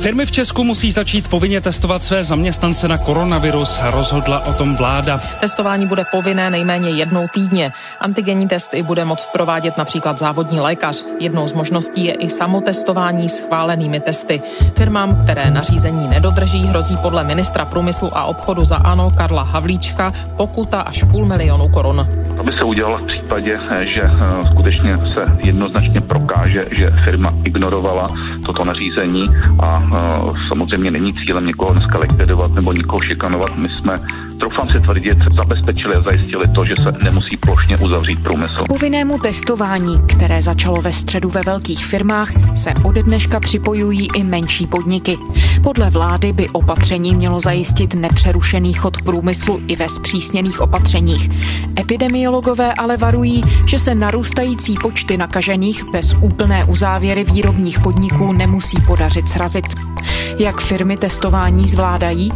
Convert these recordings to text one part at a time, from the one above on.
Firmy v Česku musí začít povinně testovat své zaměstnance na koronavirus, rozhodla o tom vláda. Testování bude povinné nejméně jednou týdně. Antigenní testy bude moct provádět například závodní lékař. Jednou z možností je i samotestování schválenými testy. Firmám, které nařízení nedodrží, hrozí podle ministra průmyslu a obchodu za ANO Karla Havlíčka pokuta až půl milionu korun. To by se udělalo v případě, že eh, skutečně se jednoznačně prokáže, že firma ignorovala toto nařízení a samozřejmě není cílem někoho dneska likvidovat nebo někoho šikanovat. My jsme, troufám si tvrdit, zabezpečili a zajistili to, že se nemusí plošně uzavřít průmysl. Povinnému testování, které začalo ve středu ve velkých firmách, se ode dneška připojují i menší podniky. Podle vlády by opatření mělo zajistit nepřerušený chod průmyslu i ve zpřísněných opatřeních. Epidemiologové ale varují, že se narůstající počty nakažených bez úplné uzávěry výrobních podniků nemusí podařit srazit. Jak firmy testování zvládají?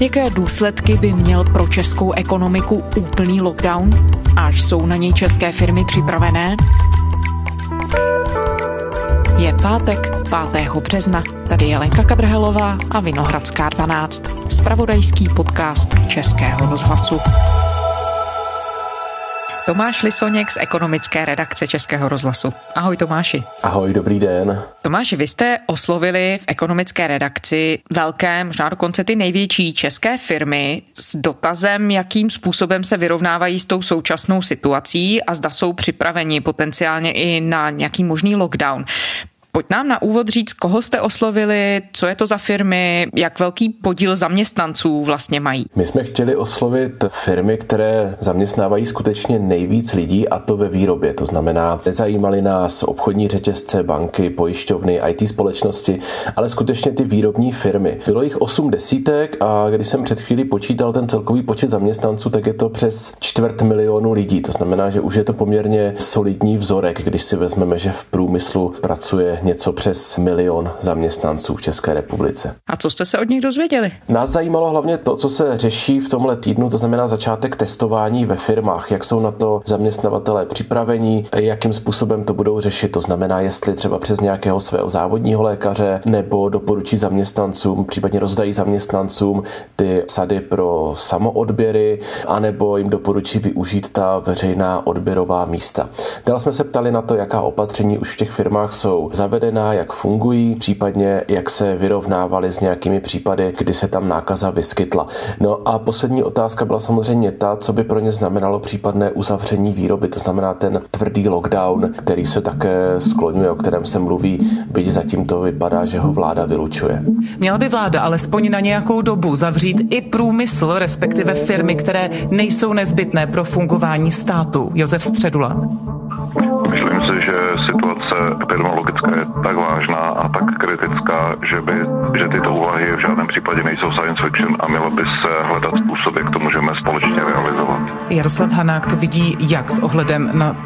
Jaké důsledky by měl pro českou ekonomiku úplný lockdown? Až jsou na něj české firmy připravené? Je pátek 5. března. Tady je Lenka Kabrhelová a Vinohradská 12. Spravodajský podcast Českého rozhlasu. Tomáš Lisoněk z ekonomické redakce Českého rozhlasu. Ahoj Tomáši. Ahoj, dobrý den. Tomáši, vy jste oslovili v ekonomické redakci velké, možná dokonce ty největší české firmy s dotazem, jakým způsobem se vyrovnávají s tou současnou situací a zda jsou připraveni potenciálně i na nějaký možný lockdown. Pojď nám na úvod říct, koho jste oslovili, co je to za firmy, jak velký podíl zaměstnanců vlastně mají. My jsme chtěli oslovit firmy, které zaměstnávají skutečně nejvíc lidí a to ve výrobě. To znamená, nezajímali nás obchodní řetězce, banky, pojišťovny, IT společnosti, ale skutečně ty výrobní firmy. Bylo jich osm desítek a když jsem před chvílí počítal ten celkový počet zaměstnanců, tak je to přes čtvrt milionu lidí. To znamená, že už je to poměrně solidní vzorek, když si vezmeme, že v průmyslu pracuje něco přes milion zaměstnanců v České republice. A co jste se od nich dozvěděli? Nás zajímalo hlavně to, co se řeší v tomhle týdnu, to znamená začátek testování ve firmách, jak jsou na to zaměstnavatelé připravení, jakým způsobem to budou řešit, to znamená, jestli třeba přes nějakého svého závodního lékaře nebo doporučí zaměstnancům, případně rozdají zaměstnancům ty sady pro samoodběry, anebo jim doporučí využít ta veřejná odběrová místa. Dále jsme se ptali na to, jaká opatření už v těch firmách jsou zavedená, jak fungují, případně jak se vyrovnávali s nějakými případy, kdy se tam nákaza vyskytla. No a poslední otázka byla samozřejmě ta, co by pro ně znamenalo případné uzavření výroby, to znamená ten tvrdý lockdown, který se také skloňuje, o kterém se mluví, byť zatím to vypadá, že ho vláda vylučuje. Měla by vláda alespoň na nějakou dobu zavřít i průmysl, respektive firmy, které nejsou nezbytné pro fungování státu. Josef Středula. Myslím si, že situace epidemiologická je tak vážná a tak kritická, že, by, že tyto úvahy v žádném případě nejsou science fiction a mělo by se hledat způsoby, jak to můžeme společně realizovat. Jaroslav Hanák to vidí jak s ohledem na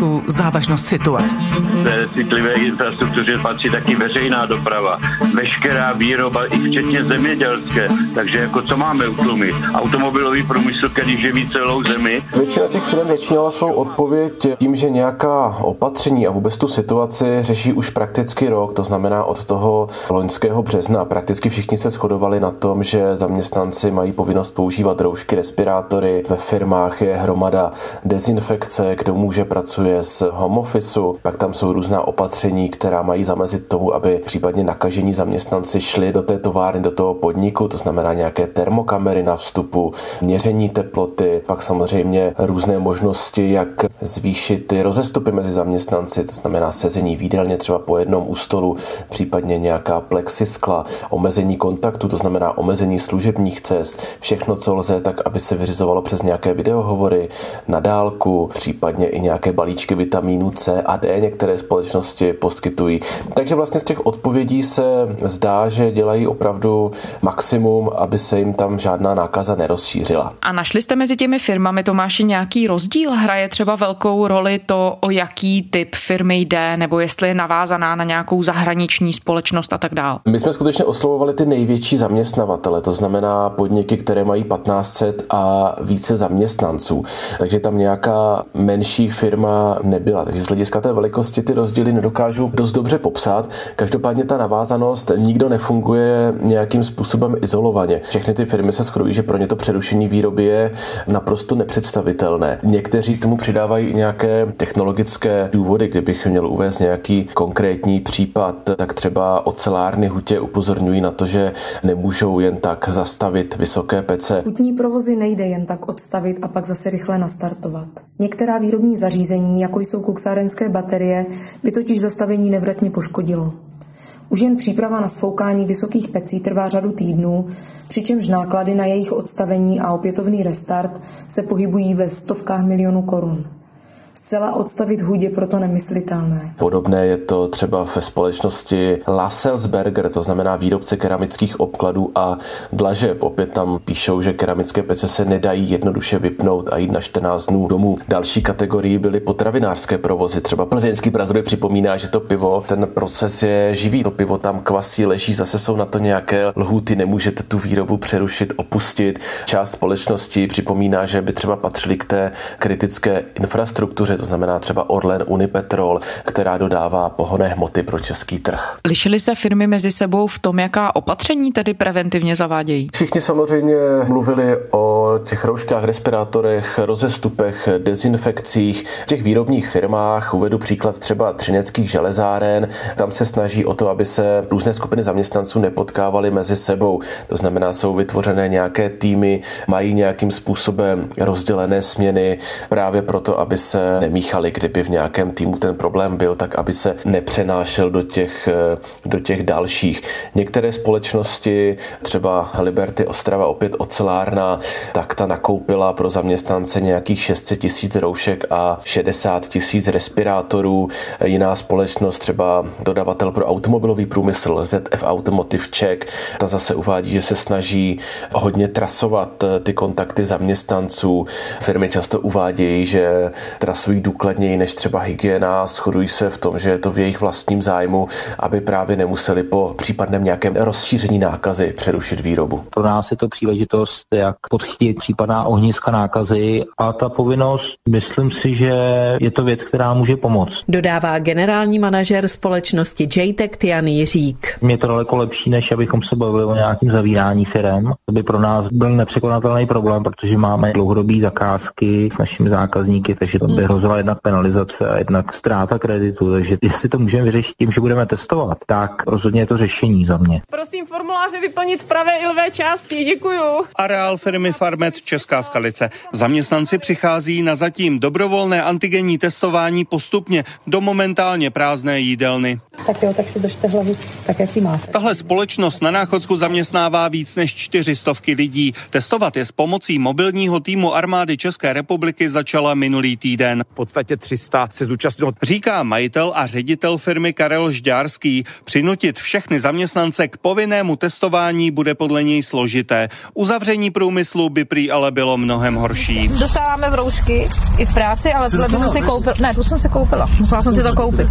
tu závažnost situace. Té citlivé infrastruktuře patří taky veřejná doprava, veškerá výroba, i včetně zemědělské. Takže jako co máme utlumit? Automobilový průmysl, který živí celou zemi. Většina těch firm začínala svou odpověď tím, že nějaká opatření a vůbec tu situaci řeší už prakticky rok, to znamená od toho loňského března. Prakticky všichni se shodovali na tom, že zaměstnanci mají povinnost používat roušky, respirátory, ve firmách je hromada dezinfekce, kdo může pracuje z home officeu, pak tam jsou různá opatření, která mají zamezit tomu, aby případně nakažení zaměstnanci šli do té továrny, do toho podniku, to znamená nějaké termokamery na vstupu, měření teploty, pak samozřejmě různé možnosti, jak zvýšit ty rozestupy mezi zaměstnanci, to znamená sezení výdelně třeba po jednom u stolu, případně nějaká plexiskla, omezení kontaktu, to znamená omezení služebních cest, všechno, co lze, tak aby se vyřizovalo přes nějaké videohovory na dálku, případně i nějaké balíčky vitamínu C a D některé společnosti poskytují. Takže vlastně z těch odpovědí se zdá, že dělají opravdu maximum, aby se jim tam žádná nákaza nerozšířila. A našli jste mezi těmi firmami, Tomáši, nějaký rozdíl? Hraje třeba velkou roli to, o jaký typ firmy jde, nebo jestli je navázaná na nějakou zahraniční společnost a tak dále? My jsme skutečně oslovovali ty největší zaměstnavatele, to znamená podniky, které mají 1500 a více zaměstnanců. Takže tam nějaká menší firma nebyla. Takže z hlediska té velikosti ty rozdíly nedokážu dost dobře popsat. Každopádně ta navázanost nikdo nefunguje nějakým způsobem izolovaně. Všechny ty firmy se shodují, že pro ně to přerušení výroby je naprosto nepředstavitelné. Někteří k tomu přidávají nějaké technologické důvody, kdybych měl uvést nějaký konkrétní případ, tak třeba ocelárny hutě upozorňují na to, že nemůžou jen tak zastavit vysoké pece. Hutní provozy nejde jen tak odstavit a pak zase rychle nastartovat. Některá výrobní zařízení, jako jsou kuksárenské baterie, by totiž zastavení nevratně poškodilo. Už jen příprava na sfoukání vysokých pecí trvá řadu týdnů, přičemž náklady na jejich odstavení a opětovný restart se pohybují ve stovkách milionů korun. Zcela odstavit je proto nemyslitelné. Podobné je to třeba ve společnosti Lasselsberger, to znamená výrobce keramických obkladů a dlažeb. Opět tam píšou, že keramické pece se nedají jednoduše vypnout a jít na 14 dnů domů. Další kategorii byly potravinářské provozy. Třeba plzeňský prazdroj připomíná, že to pivo, ten proces je živý. To pivo tam kvasí, leží, zase jsou na to nějaké lhuty, nemůžete tu výrobu přerušit, opustit. Část společnosti připomíná, že by třeba patřili k té kritické infrastruktuře, to znamená třeba Orlen Unipetrol, která dodává pohonné hmoty pro český trh. Lišily se firmy mezi sebou v tom, jaká opatření tedy preventivně zavádějí? Všichni samozřejmě mluvili o těch rouškách, respirátorech, rozestupech, dezinfekcích. V těch výrobních firmách uvedu příklad třeba třineckých železáren. Tam se snaží o to, aby se různé skupiny zaměstnanců nepotkávaly mezi sebou. To znamená, jsou vytvořené nějaké týmy, mají nějakým způsobem rozdělené směny právě proto, aby se nemíchali, kdyby v nějakém týmu ten problém byl, tak aby se nepřenášel do těch, eh, do těch dalších. Některé společnosti, třeba Liberty Ostrava, opět ocelárna, tak ta nakoupila pro zaměstnance nějakých 600 tisíc roušek a 60 tisíc respirátorů. Jiná společnost, třeba dodavatel pro automobilový průmysl ZF Automotive Czech, ta zase uvádí, že se snaží hodně trasovat eh, ty kontakty zaměstnanců. Firmy často uvádějí, že trasují důkladněji než třeba hygiena, shodují se v tom, že je to v jejich vlastním zájmu, aby právě nemuseli po případném nějakém rozšíření nákazy přerušit výrobu. Pro nás je to příležitost, jak podchytit případná ohniska nákazy a ta povinnost, myslím si, že je to věc, která může pomoct. Dodává generální manažer společnosti JTEC Tian Jiřík. Je to daleko lepší, než abychom se bavili o nějakém zavírání firm. To by pro nás byl nepřekonatelný problém, protože máme dlouhodobé zakázky s našimi zákazníky, takže to by hrozila jednak penalizace a jednak ztráta kreditu. Takže jestli to můžeme vyřešit tím, že budeme testovat, tak rozhodně je to řešení za mě. Prosím formuláře vyplnit v pravé i levé části. Děkuju. Areál firmy Farmet Česká Skalice. Zaměstnanci přichází na zatím dobrovolné antigenní testování postupně do momentálně prázdné jídelny. Tak jo, tak si držte hlavu, tak jak máte. Tahle společnost na Náchodsku zaměstnává víc než čtyřistovky lidí. Testovat je s pomocí mobilního týmu armády České republiky začala minulý týden. V podstatě 300 se zúčastnilo. Říká majitel a ředitel firmy Karel Žďárský. Přinutit všechny zaměstnance k povinnému testování bude podle něj složité. Uzavření průmyslu by prý ale bylo mnohem horší. Dostáváme v roušky i v práci, ale tohle jsem si koupila. Ne, tu jsem si koupila. Musela jsem si to koupit.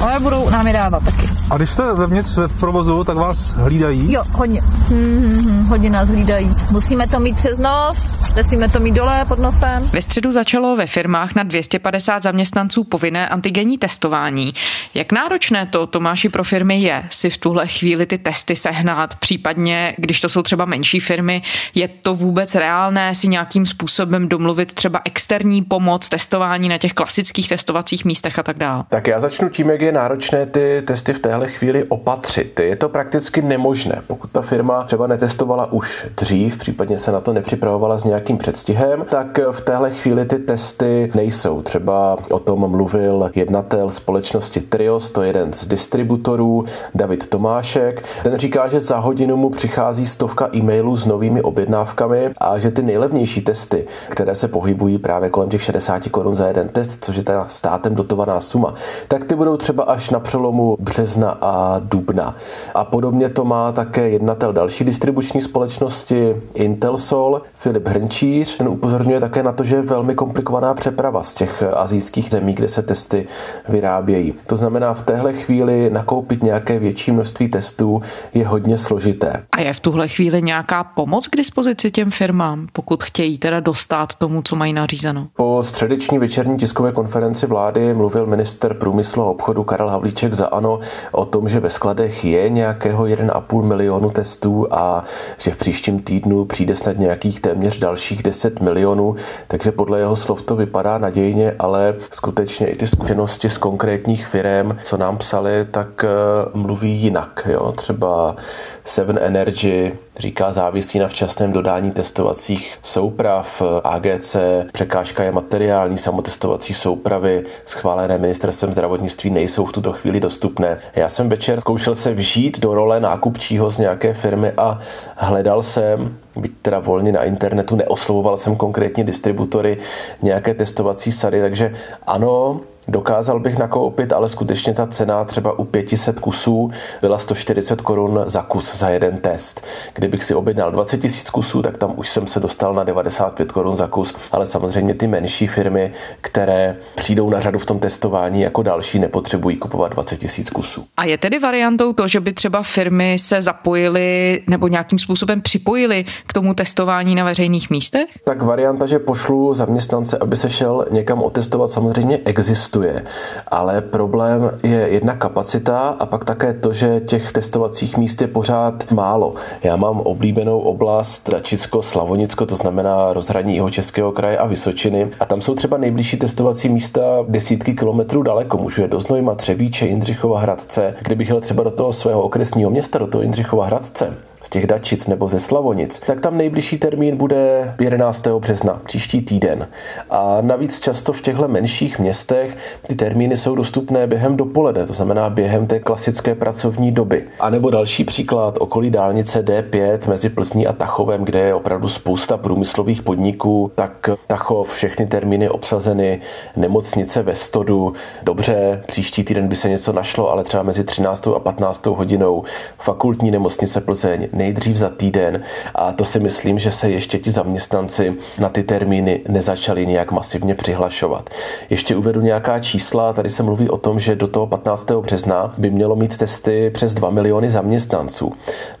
Ale budou nám je dávat taky. A když jste vevnitř v provozu, tak vás hlídají? Jo, hodně. Hmm, hodně nás hlídají. Musíme to mít přes nos, nesmíme to mít dole pod nosem. Ve středu začalo ve firmách na 250 zaměstnanců povinné antigenní testování. Jak náročné to, Tomáši, pro firmy je si v tuhle chvíli ty testy sehnat, případně, když to jsou třeba menší firmy, je to vůbec reálné si nějakým způsobem domluvit třeba externí pomoc, testování na těch klasických testovacích místech a tak dále? Tak já začnu tím, jak je náročné ty testy v téhle chvíli opatřit. Je to prakticky nemožné, pokud ta firma třeba netestovala už dřív, případně se na to nepřipravovala s nějakým předstihem, tak v téhle chvíli ty testy nejsou. Třeba o tom mluvil jednatel společnosti Trios, to je jeden z distributorů, David Tomášek. Ten říká, že za hodinu mu přichází stovka e-mailů s novými objednávkami a že ty nejlevnější testy, které se pohybují právě kolem těch 60 korun za jeden test, což je ta státem dotovaná suma, tak ty budou třeba až na přelomu března a dubna. A podobně to má také jednatel další distribuční společnosti Intelsol, Filip Hrnčíř. Ten upozorňuje také na to, že je velmi komplikovaná přeprava těch azijských zemí, kde se testy vyrábějí. To znamená, v téhle chvíli nakoupit nějaké větší množství testů je hodně složité. A je v tuhle chvíli nějaká pomoc k dispozici těm firmám, pokud chtějí teda dostat tomu, co mají nařízeno? Po středeční večerní tiskové konferenci vlády mluvil minister průmyslu a obchodu Karel Havlíček za ANO o tom, že ve skladech je nějakého 1,5 milionu testů a že v příštím týdnu přijde snad nějakých téměř dalších 10 milionů, takže podle jeho slov to vypadá nadějně, ale skutečně i ty zkušenosti z konkrétních firm, co nám psali, tak eh, mluví jinak. Jo? Třeba Seven Energy říká závisí na včasném dodání testovacích souprav. AGC překážka je materiální, samotestovací soupravy schválené ministerstvem zdravotnictví nejsou v tuto chvíli dostupné. Já jsem večer zkoušel se vžít do role nákupčího z nějaké firmy a hledal jsem, byť teda volně na internetu, neoslovoval jsem konkrétně distributory nějaké testovací sady, takže ano, Dokázal bych nakoupit, ale skutečně ta cena třeba u 500 kusů byla 140 korun za kus za jeden test. Kdybych si objednal 20 000 kusů, tak tam už jsem se dostal na 95 korun za kus, ale samozřejmě ty menší firmy, které přijdou na řadu v tom testování jako další, nepotřebují kupovat 20 000 kusů. A je tedy variantou to, že by třeba firmy se zapojily nebo nějakým způsobem připojily k tomu testování na veřejných místech? Tak varianta, že pošlu zaměstnance, aby se šel někam otestovat, samozřejmě existuje existuje, ale problém je jedna kapacita a pak také to, že těch testovacích míst je pořád málo. Já mám oblíbenou oblast Račicko, Slavonicko, to znamená rozhraní jeho českého kraje a Vysočiny a tam jsou třeba nejbližší testovací místa desítky kilometrů daleko. Můžu je do Znojma, Třebíče, Jindřichova Hradce. Kdybych jel třeba do toho svého okresního města, do toho Jindřichova Hradce, z těch Dačic nebo ze Slavonic, tak tam nejbližší termín bude 11. března, příští týden. A navíc často v těchto menších městech ty termíny jsou dostupné během dopoledne, to znamená během té klasické pracovní doby. A nebo další příklad, okolí dálnice D5 mezi Plzní a Tachovem, kde je opravdu spousta průmyslových podniků, tak Tachov, všechny termíny obsazeny, nemocnice ve Stodu, dobře, příští týden by se něco našlo, ale třeba mezi 13. a 15. hodinou fakultní nemocnice Plzeň, nejdřív za týden a to si myslím, že se ještě ti zaměstnanci na ty termíny nezačali nějak masivně přihlašovat. Ještě uvedu nějaká čísla, tady se mluví o tom, že do toho 15. března by mělo mít testy přes 2 miliony zaměstnanců.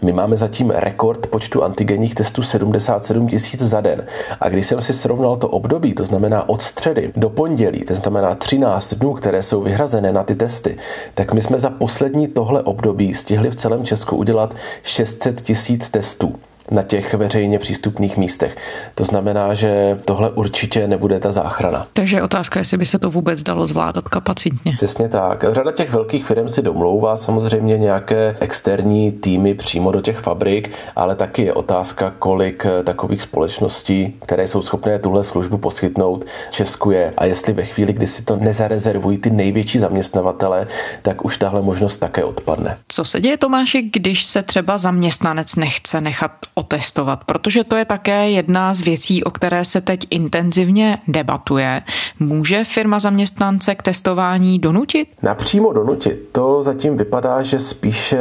My máme zatím rekord počtu antigenních testů 77 tisíc za den. A když jsem si srovnal to období, to znamená od středy do pondělí, to znamená 13 dnů, které jsou vyhrazené na ty testy, tak my jsme za poslední tohle období stihli v celém Česku udělat 600 tisíc testů na těch veřejně přístupných místech. To znamená, že tohle určitě nebude ta záchrana. Takže otázka, jestli by se to vůbec dalo zvládat kapacitně. Přesně tak. Řada těch velkých firm si domlouvá samozřejmě nějaké externí týmy přímo do těch fabrik, ale taky je otázka, kolik takových společností, které jsou schopné tuhle službu poskytnout, Česku je. A jestli ve chvíli, kdy si to nezarezervují ty největší zaměstnavatele, tak už tahle možnost také odpadne. Co se děje, Tomáši, když se třeba zaměstnanec nechce nechat otestovat, protože to je také jedna z věcí, o které se teď intenzivně debatuje. Může firma zaměstnance k testování donutit? Napřímo donutit. To zatím vypadá, že spíše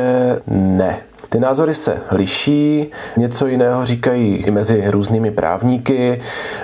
ne. Ty názory se liší, něco jiného říkají i mezi různými právníky.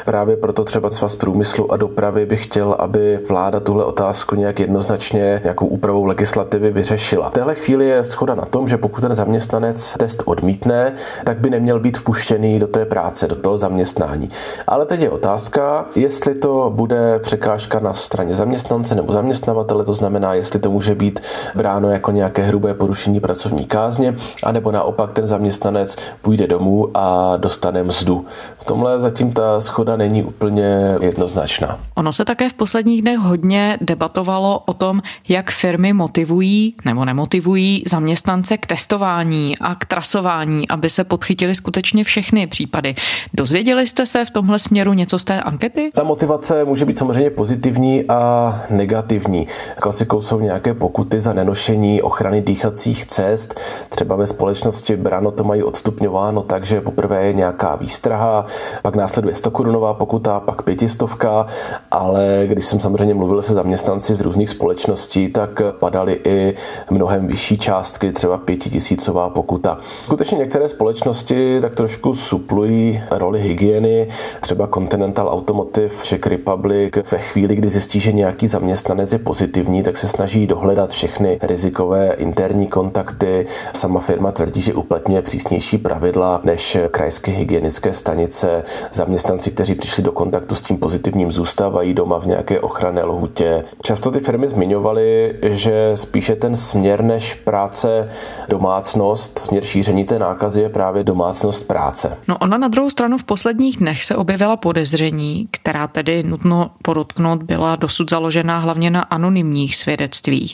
Právě proto třeba Svaz průmyslu a dopravy by chtěl, aby vláda tuhle otázku nějak jednoznačně nějakou úpravou legislativy vyřešila. V téhle chvíli je schoda na tom, že pokud ten zaměstnanec test odmítne, tak by neměl být vpuštěný do té práce, do toho zaměstnání. Ale teď je otázka, jestli to bude překážka na straně zaměstnance nebo zaměstnavatele, to znamená, jestli to může být bráno jako nějaké hrubé porušení pracovní kázně, a nebo naopak ten zaměstnanec půjde domů a dostane mzdu. V tomhle zatím ta schoda není úplně jednoznačná. Ono se také v posledních dnech hodně debatovalo o tom, jak firmy motivují nebo nemotivují zaměstnance k testování a k trasování, aby se podchytili skutečně všechny případy. Dozvěděli jste se v tomhle směru něco z té ankety? Ta motivace může být samozřejmě pozitivní a negativní. Klasikou jsou nějaké pokuty za nenošení ochrany dýchacích cest, třeba ve společnosti Brano to mají odstupňováno tak, že poprvé je nějaká výstraha, pak následuje 100 korunová pokuta, pak pětistovka, ale když jsem samozřejmě mluvil se zaměstnanci z různých společností, tak padaly i mnohem vyšší částky, třeba pětitisícová pokuta. Skutečně některé společnosti tak trošku suplují roli hygieny, třeba Continental Automotive, Czech Republic, ve chvíli, kdy zjistí, že nějaký zaměstnanec je pozitivní, tak se snaží dohledat všechny rizikové interní kontakty. Sama firma tvrdí, že uplatňuje přísnější pravidla než krajské hygienické stanice. Zaměstnanci, kteří přišli do kontaktu s tím pozitivním, zůstávají doma v nějaké ochranné lhutě. Často ty firmy zmiňovaly, že spíše ten směr než práce domácnost, směr šíření té nákazy je právě domácnost práce. No ona na druhou stranu v posledních dnech se objevila podezření, která tedy nutno podotknout byla dosud založená hlavně na anonymních svědectvích,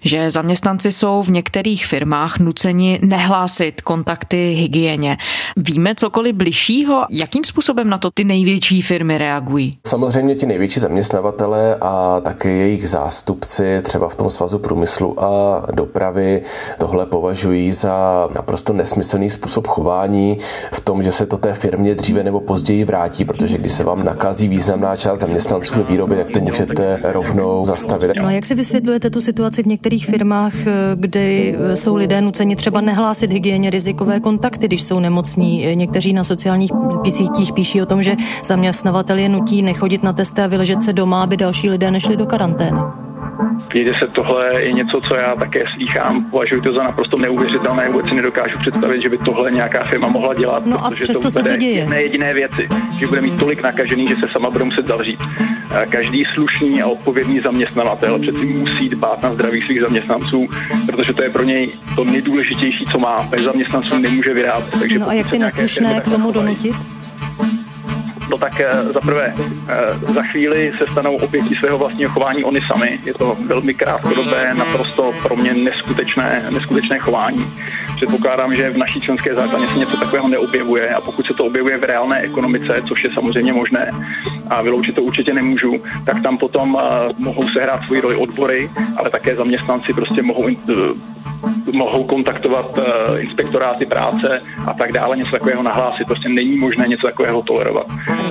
že zaměstnanci jsou v některých firmách nuceni nehlásit kontakty hygieně. Víme cokoliv bližšího? Jakým způsobem na to ty největší firmy reagují? Samozřejmě ti největší zaměstnavatele a také jejich zástupci, třeba v tom svazu průmyslu a dopravy, tohle považují za naprosto nesmyslný způsob chování v tom, že se to té firmě dříve nebo později vrátí, protože když se vám nakazí významná část zaměstnanců do výroby, tak to můžete rovnou zastavit. No a jak si vysvětlujete tu situaci v některých firmách, kdy jsou lidé nuceni třeba nehlásit hygieně rizikové kontakty, když jsou nemocní? Někteří na sociálních sítích píší o tom, že zaměstnavatel je nutí nechodit na testy a vyležet se doma, aby další lidé nešli do karantény. Víte se, tohle je něco, co já také slýchám. Považuji to za naprosto neuvěřitelné. Vůbec si nedokážu představit, že by tohle nějaká firma mohla dělat. No a přesto to se to děje. Jedné jediné věci, že bude mít tolik nakažený, že se sama bude muset zavřít. Každý slušný a odpovědný zaměstnavatel přeci musí dbát na zdraví svých zaměstnanců, protože to je pro něj to nejdůležitější, co má. Bez zaměstnanců nemůže vyrábět. Takže no a jak ty neslušné k tomu donutit? No tak za prvé za chvíli se stanou obětí svého vlastního chování oni sami. Je to velmi krátkodobé, naprosto pro mě neskutečné, neskutečné chování. Předpokládám, že v naší členské základně se něco takového neobjevuje a pokud se to objevuje v reálné ekonomice, což je samozřejmě možné a vyloučit to určitě nemůžu, tak tam potom mohou sehrát svoji roli odbory, ale také zaměstnanci prostě mohou mohou kontaktovat uh, inspektoráty práce a tak dále, něco takového nahlásit. Prostě není možné něco takového tolerovat.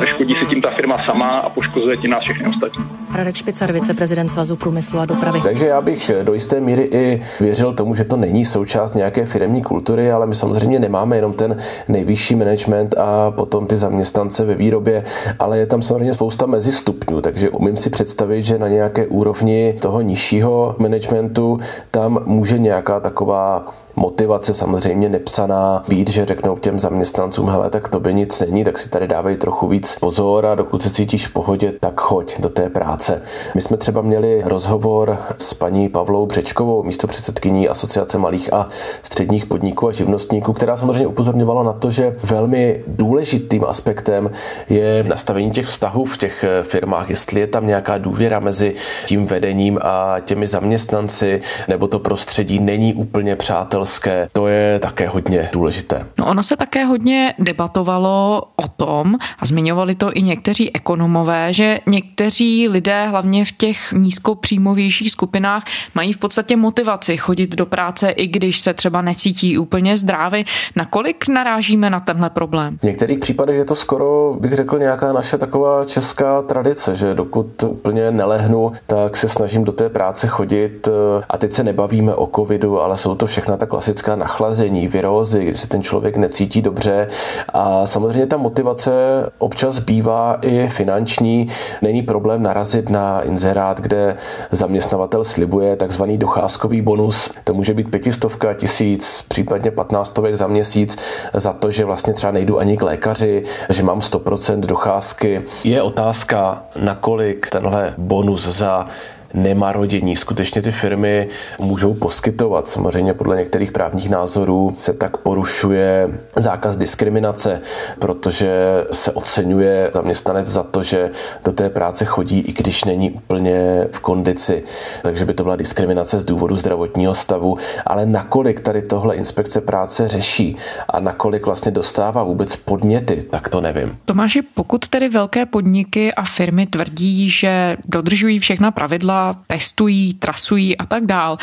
Škodí si tím ta firma sama a poškozuje tím nás všechny ostatní. Radek Špicar, viceprezident Svazu průmyslu a dopravy. Takže já bych do jisté míry i věřil tomu, že to není součást nějaké firmní kultury, ale my samozřejmě nemáme jenom ten nejvyšší management a potom ty zaměstnance ve výrobě, ale je tam samozřejmě spousta mezistupňů, takže umím si představit, že na nějaké úrovni toho nižšího managementu tam může nějaká taková motivace samozřejmě nepsaná být, že řeknou těm zaměstnancům, hele, tak to by nic není, tak si tady dávej trochu víc pozor a dokud se cítíš v pohodě, tak choď do té práce. My jsme třeba měli rozhovor s paní Pavlou Břečkovou, místo předsedkyní Asociace malých a středních podniků a živnostníků, která samozřejmě upozorňovala na to, že velmi důležitým aspektem je nastavení těch vztahů v těch firmách, jestli je tam nějaká důvěra mezi tím vedením a těmi zaměstnanci, nebo to prostředí není úplně přátelské podnikatelské, to je také hodně důležité. No ono se také hodně debatovalo o tom, a zmiňovali to i někteří ekonomové, že někteří lidé, hlavně v těch nízkopříjmovějších skupinách, mají v podstatě motivaci chodit do práce, i když se třeba necítí úplně zdrávy. Nakolik narážíme na tenhle problém? V některých případech je to skoro, bych řekl, nějaká naše taková česká tradice, že dokud úplně nelehnu, tak se snažím do té práce chodit. A teď se nebavíme o covidu, ale jsou to všechna tak klasická nachlazení, virózy, kdy se ten člověk necítí dobře a samozřejmě ta motivace občas bývá i finanční. Není problém narazit na inzerát, kde zaměstnavatel slibuje takzvaný docházkový bonus. To může být pětistovka, tisíc, případně patnáctovek za měsíc za to, že vlastně třeba nejdu ani k lékaři, že mám 100% docházky. Je otázka, nakolik tenhle bonus za nemarodění. Skutečně ty firmy můžou poskytovat. Samozřejmě podle některých právních názorů se tak porušuje zákaz diskriminace, protože se oceňuje zaměstnanec za to, že do té práce chodí, i když není úplně v kondici. Takže by to byla diskriminace z důvodu zdravotního stavu. Ale nakolik tady tohle inspekce práce řeší a nakolik vlastně dostává vůbec podněty, tak to nevím. Tomáši, pokud tedy velké podniky a firmy tvrdí, že dodržují všechna pravidla testují, trasují a tak dál.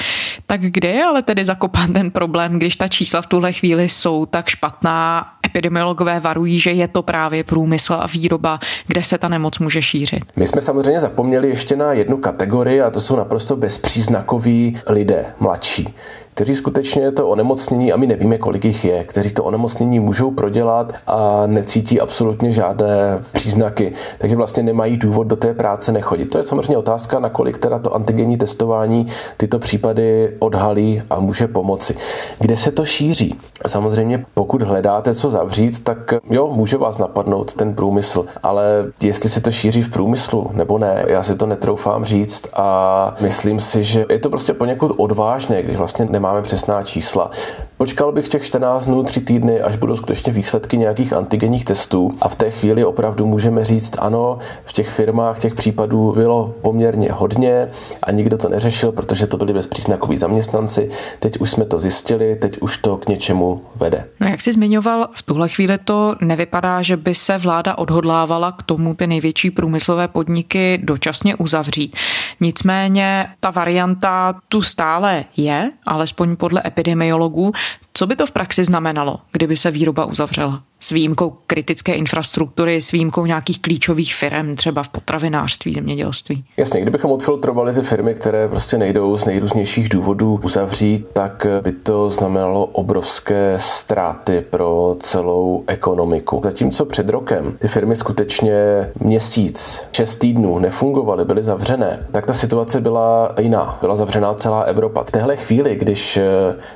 Tak kde je ale tedy zakopan ten problém, když ta čísla v tuhle chvíli jsou tak špatná? Epidemiologové varují, že je to právě průmysl a výroba, kde se ta nemoc může šířit. My jsme samozřejmě zapomněli ještě na jednu kategorii a to jsou naprosto bezpříznakoví lidé, mladší kteří skutečně to onemocnění, a my nevíme, kolik jich je, kteří to onemocnění můžou prodělat a necítí absolutně žádné příznaky, takže vlastně nemají důvod do té práce nechodit. To je samozřejmě otázka, nakolik teda to antigenní testování tyto případy odhalí a může pomoci. Kde se to šíří? Samozřejmě, pokud hledáte co zavřít, tak jo, může vás napadnout ten průmysl, ale jestli se to šíří v průmyslu nebo ne, já si to netroufám říct a myslím si, že je to prostě poněkud odvážné, když vlastně nemá nemáme přesná čísla. Počkal bych těch 14 dnů, 3 týdny, až budou skutečně výsledky nějakých antigenních testů a v té chvíli opravdu můžeme říct, ano, v těch firmách těch případů bylo poměrně hodně a nikdo to neřešil, protože to byli bezpříznakoví zaměstnanci. Teď už jsme to zjistili, teď už to k něčemu vede. No jak jsi zmiňoval, v tuhle chvíli to nevypadá, že by se vláda odhodlávala k tomu ty největší průmyslové podniky dočasně uzavřít. Nicméně ta varianta tu stále je, alespoň podle epidemiologů. Co by to v praxi znamenalo, kdyby se výroba uzavřela? s výjimkou kritické infrastruktury, s výjimkou nějakých klíčových firm, třeba v potravinářství, zemědělství. Jasně, kdybychom odfiltrovali ty firmy, které prostě nejdou z nejrůznějších důvodů uzavřít, tak by to znamenalo obrovské ztráty pro celou ekonomiku. Zatímco před rokem ty firmy skutečně měsíc, šest týdnů nefungovaly, byly zavřené, tak ta situace byla jiná. Byla zavřená celá Evropa. V téhle chvíli, když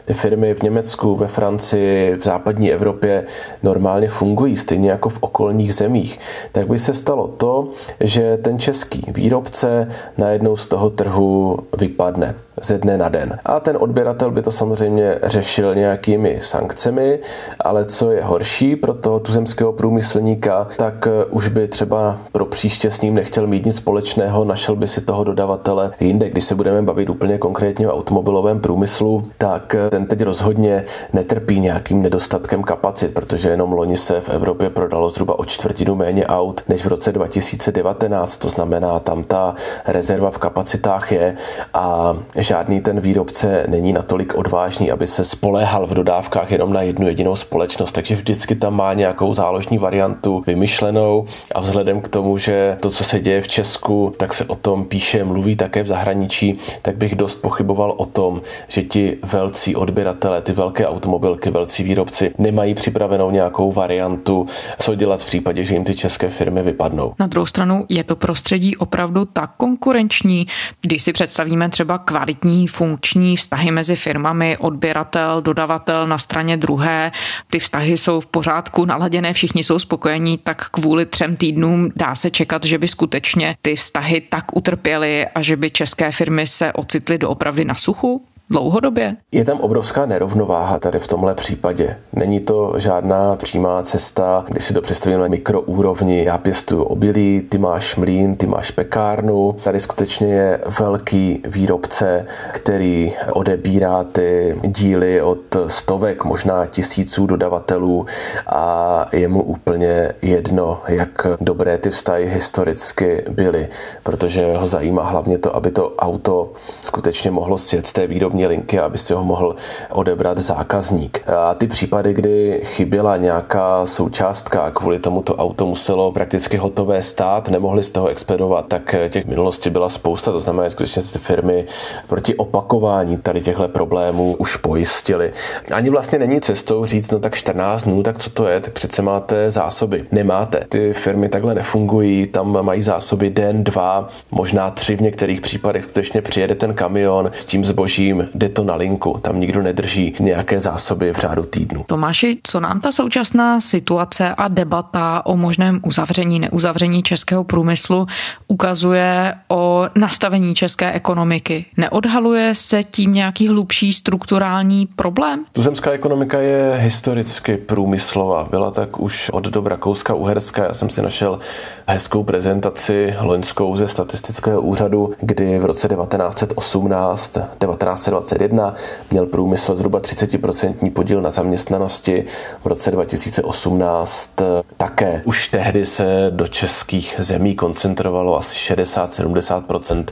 ty firmy v Německu, ve Francii, v západní Evropě normálně fungují, stejně jako v okolních zemích, tak by se stalo to, že ten český výrobce najednou z toho trhu vypadne ze dne na den. A ten odběratel by to samozřejmě řešil nějakými sankcemi, ale co je horší pro toho tuzemského průmyslníka, tak eh, už by třeba pro příště s ním nechtěl mít nic společného, našel by si toho dodavatele jinde. Když se budeme bavit úplně konkrétně o automobilovém průmyslu, tak eh, ten teď rozhodně netrpí nějakým nedostatkem kapacit, protože jenom loni se v Evropě prodalo zhruba o čtvrtinu méně aut než v roce 2019. To znamená, tam ta rezerva v kapacitách je a žádný ten výrobce není natolik odvážný, aby se spoléhal v dodávkách jenom na jednu jedinou společnost, takže vždycky tam má nějakou záložní variantu vymyšlenou a vzhledem k tomu, že to, co se děje v Česku, tak se o tom píše, mluví také v zahraničí, tak bych dost pochyboval o tom, že ti velcí odběratele, ty velké automobilky, velcí výrobci nemají připravenou nějakou variantu, co dělat v případě, že jim ty české firmy vypadnou. Na druhou stranu je to prostředí opravdu tak konkurenční, když si představíme třeba kvalitu kvalitní funkční vztahy mezi firmami, odběratel, dodavatel na straně druhé, ty vztahy jsou v pořádku, naladěné, všichni jsou spokojení, tak kvůli třem týdnům dá se čekat, že by skutečně ty vztahy tak utrpěly a že by české firmy se ocitly doopravdy na suchu? Dlouhodobě? Je tam obrovská nerovnováha tady v tomhle případě. Není to žádná přímá cesta, když si to představíme na mikroúrovni. Já pěstuju obilí, ty máš mlín, ty máš pekárnu. Tady skutečně je velký výrobce, který odebírá ty díly od stovek, možná tisíců dodavatelů a je mu úplně jedno, jak dobré ty vztahy historicky byly, protože ho zajímá hlavně to, aby to auto skutečně mohlo sjet z té výrobní telefonní linky, aby si ho mohl odebrat zákazník. A ty případy, kdy chyběla nějaká součástka kvůli tomu to auto muselo prakticky hotové stát, nemohli z toho expedovat, tak těch v minulosti byla spousta. To znamená, že skutečně ty firmy proti opakování tady těchto problémů už pojistili. Ani vlastně není cestou říct, no tak 14 dnů, tak co to je, tak přece máte zásoby. Nemáte. Ty firmy takhle nefungují, tam mají zásoby den, dva, možná tři v některých případech skutečně přijede ten kamion s tím zbožím jde to na linku, tam nikdo nedrží nějaké zásoby v řádu týdnu. Tomáši, co nám ta současná situace a debata o možném uzavření, neuzavření českého průmyslu ukazuje o nastavení české ekonomiky? Neodhaluje se tím nějaký hlubší strukturální problém? Tuzemská ekonomika je historicky průmyslová. Byla tak už od dob Rakouska-Uherska. Já jsem si našel hezkou prezentaci loňskou ze statistického úřadu, kdy v roce 1918, 1920 2021 měl průmysl zhruba 30% podíl na zaměstnanosti, v roce 2018 také. Už tehdy se do českých zemí koncentrovalo asi 60-70%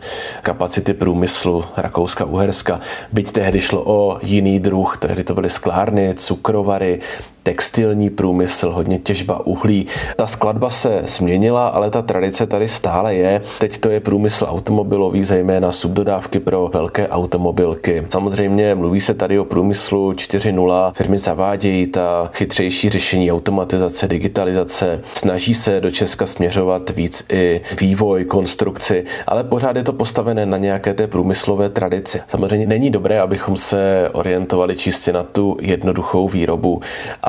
kapacity průmyslu Rakouska-Uherska. Byť tehdy šlo o jiný druh, tehdy to byly sklárny, cukrovary, textilní průmysl, hodně těžba uhlí. Ta skladba se změnila, ale ta tradice tady stále je. Teď to je průmysl automobilový, zejména subdodávky pro velké automobilky. Samozřejmě mluví se tady o průmyslu 4.0. Firmy zavádějí ta chytřejší řešení automatizace, digitalizace. Snaží se do Česka směřovat víc i vývoj, konstrukci, ale pořád je to postavené na nějaké té průmyslové tradici. Samozřejmě není dobré, abychom se orientovali čistě na tu jednoduchou výrobu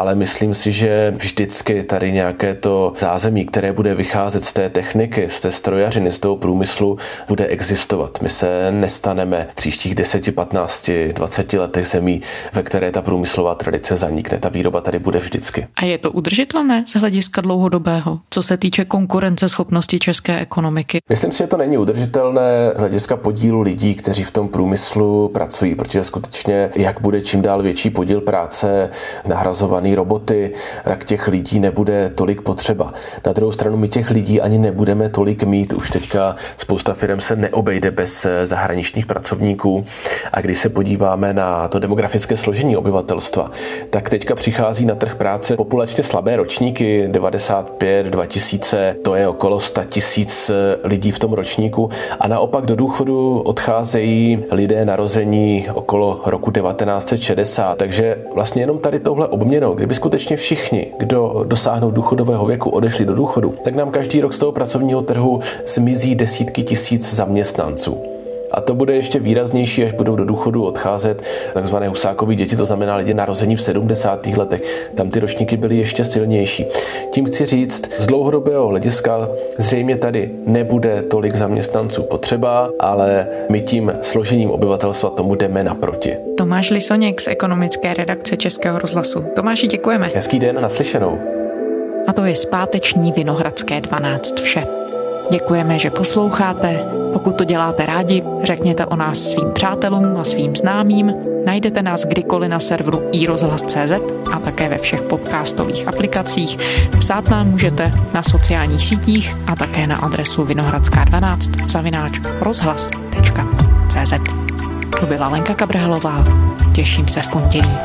ale myslím si, že vždycky tady nějaké to zázemí, které bude vycházet z té techniky, z té strojařiny, z toho průmyslu, bude existovat. My se nestaneme v příštích 10, 15, 20 letech zemí, ve které ta průmyslová tradice zanikne. Ta výroba tady bude vždycky. A je to udržitelné z hlediska dlouhodobého, co se týče konkurenceschopnosti české ekonomiky? Myslím si, že to není udržitelné z hlediska podílu lidí, kteří v tom průmyslu pracují, protože skutečně, jak bude čím dál větší podíl práce nahrazovaný roboty, tak těch lidí nebude tolik potřeba. Na druhou stranu my těch lidí ani nebudeme tolik mít. Už teďka spousta firm se neobejde bez eh, zahraničních pracovníků. A když se podíváme na to demografické složení obyvatelstva, tak teďka přichází na trh práce populačně slabé ročníky, 95, 2000, to je okolo 100 tisíc eh, lidí v tom ročníku. A naopak do důchodu odcházejí lidé narození okolo roku 1960. Takže vlastně jenom tady tohle obměnou, kdyby skutečně všichni, kdo dosáhnou důchodového věku, odešli do důchodu, tak nám každý rok z toho pracovního trhu zmizí desítky tisíc zaměstnanců. A to bude ještě výraznější, až budou do důchodu odcházet takzvané husákové děti, to znamená lidi narození v 70. letech. Tam ty ročníky byly ještě silnější. Tím chci říct, z dlouhodobého hlediska zřejmě tady nebude tolik zaměstnanců potřeba, ale my tím složením obyvatelstva tomu jdeme naproti. Tomáš Lisoněk z ekonomické redakce Českého rozhlasu. Tomáši, děkujeme. Hezký den, naslyšenou. A to je zpáteční Vinohradské 12 vše. Děkujeme, že posloucháte. Pokud to děláte rádi, řekněte o nás svým přátelům a svým známým. Najdete nás kdykoliv na serveru iRozhlas.cz a také ve všech podcastových aplikacích. Psát nám můžete na sociálních sítích a také na adresu vinohradská12 zavináč rozhlas.cz. To byla Lenka Kabrhelová. Těším se v pondělí.